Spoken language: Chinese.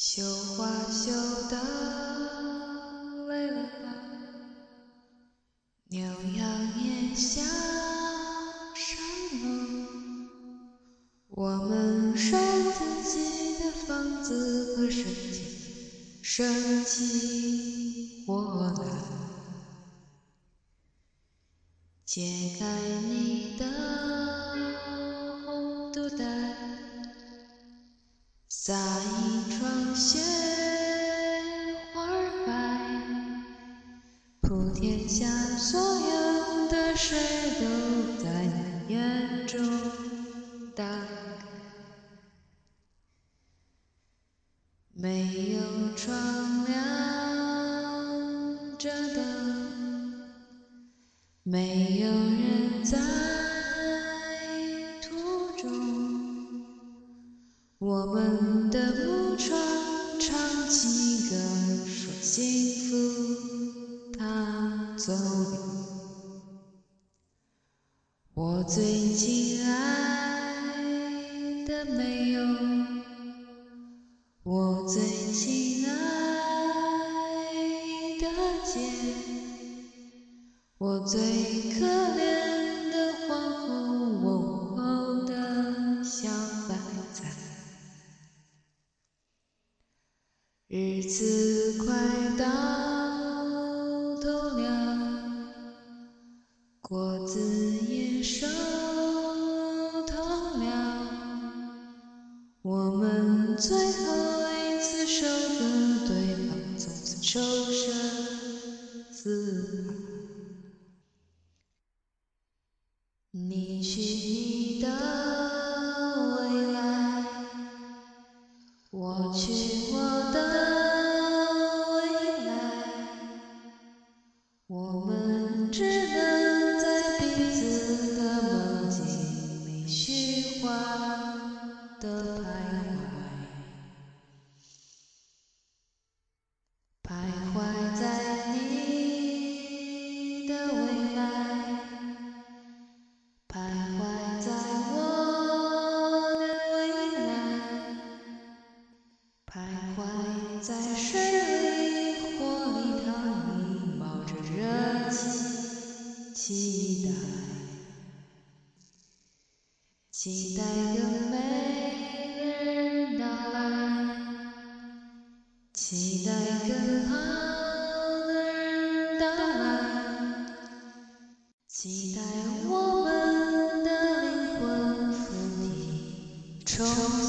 绣花绣的累了吧？牛羊也下山了，我们守自己的房子和身体，生起火来。解开你撒一床雪花白，普天下所有的水都在你眼中打开。没有窗亮着灯。没有人在途中，我们唱起歌，说幸福它走了。我最亲爱的没有，我最亲爱的姐。我最可怜日子快到头了，果子也熟透了，我们最后一次守个对方，从此仇生死海。你去你的未来，我去我们只能在彼此的梦境里虚幻的徘徊，徘徊在你的未来。徘徊在我的未来，徘徊在期待更美的人到来，期待更好的人到来，期待我们。的灵魂附体重。